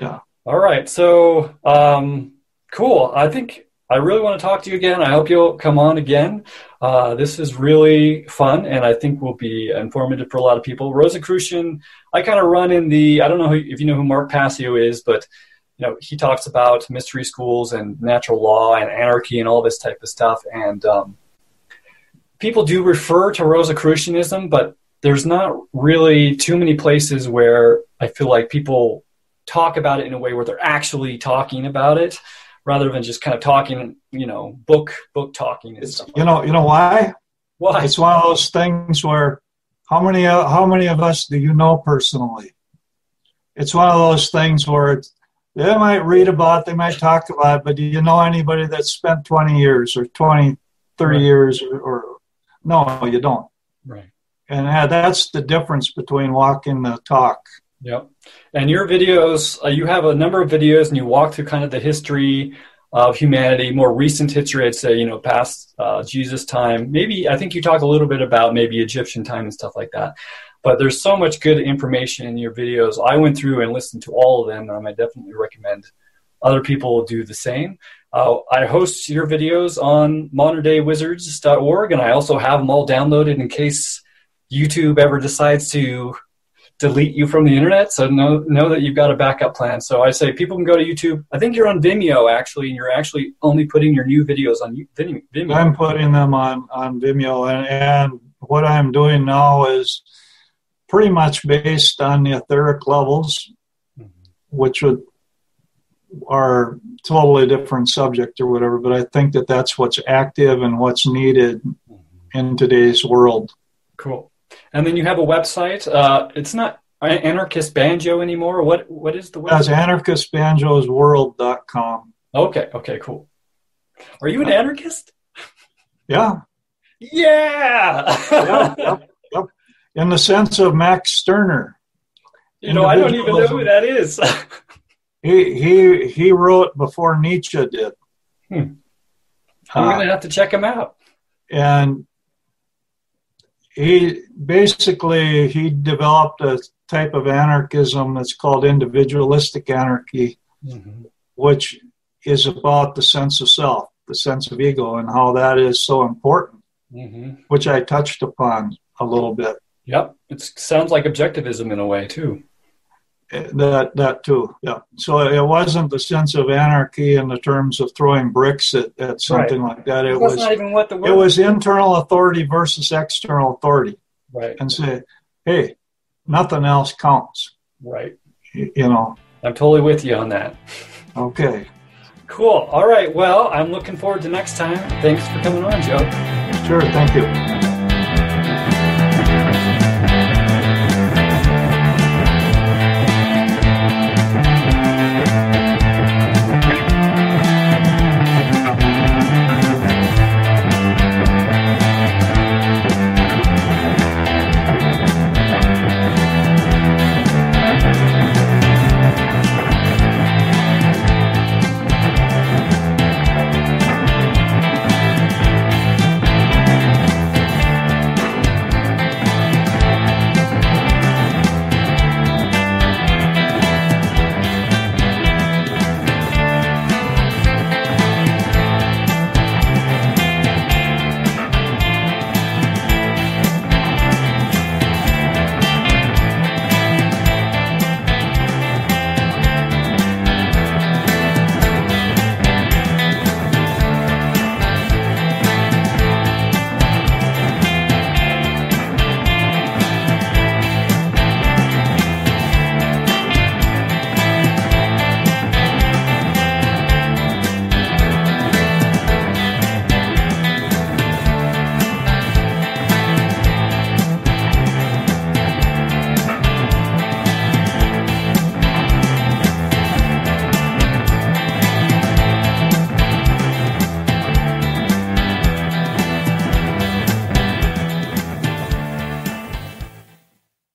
Yeah. All right. So, um, cool. I think I really want to talk to you again. I hope you'll come on again. Uh, this is really fun, and I think will be informative for a lot of people. Rosicrucian, I kind of run in the. I don't know if you know who Mark Passio is, but you know he talks about mystery schools and natural law and anarchy and all this type of stuff. And um, people do refer to Rosicrucianism, but there's not really too many places where I feel like people talk about it in a way where they're actually talking about it rather than just kind of talking, you know, book book talking. It's, you know, you know why? Why? It's one of those things where how many uh, how many of us do you know personally? It's one of those things where they might read about, they might talk about, but do you know anybody that spent 20 years or 20, 30 right. years or, or, no, you don't. Right. And uh, that's the difference between walking the talk. Yep. And your videos, uh, you have a number of videos and you walk through kind of the history of humanity, more recent history, I'd say, you know, past uh, Jesus time. Maybe, I think you talk a little bit about maybe Egyptian time and stuff like that. But there's so much good information in your videos. I went through and listened to all of them, and I definitely recommend other people do the same. Uh, I host your videos on moderndayWizards.org, and I also have them all downloaded in case YouTube ever decides to delete you from the internet. So know know that you've got a backup plan. So I say people can go to YouTube. I think you're on Vimeo actually, and you're actually only putting your new videos on Vimeo. I'm putting them on on Vimeo, and, and what I'm doing now is pretty much based on the etheric levels, mm-hmm. which would are totally different subject or whatever. But I think that that's what's active and what's needed mm-hmm. in today's world. Cool. And then you have a website. Uh, it's not Anarchist Banjo anymore. What what is the website? That's anarchistbanjosworld.com. Okay. Okay. Cool. Are you an anarchist? Yeah. Yeah. yeah yep, yep. In the sense of Max Stirner. You know, I don't even know who that is. he he he wrote before Nietzsche did. Hmm. I'm uh, going to have to check him out. And he basically he developed a type of anarchism that's called individualistic anarchy, mm-hmm. which is about the sense of self, the sense of ego, and how that is so important, mm-hmm. which I touched upon a little bit. Yep, it sounds like objectivism in a way too. Eh, that that too, yeah. So it wasn't the sense of anarchy in the terms of throwing bricks at, at something right. like that. It That's was not even what the it was internal authority versus external authority. Right. And say, hey, nothing else counts. Right. You, you know. I'm totally with you on that. Okay. Cool. All right. Well, I'm looking forward to next time. Thanks for coming on, Joe. Sure. Thank you.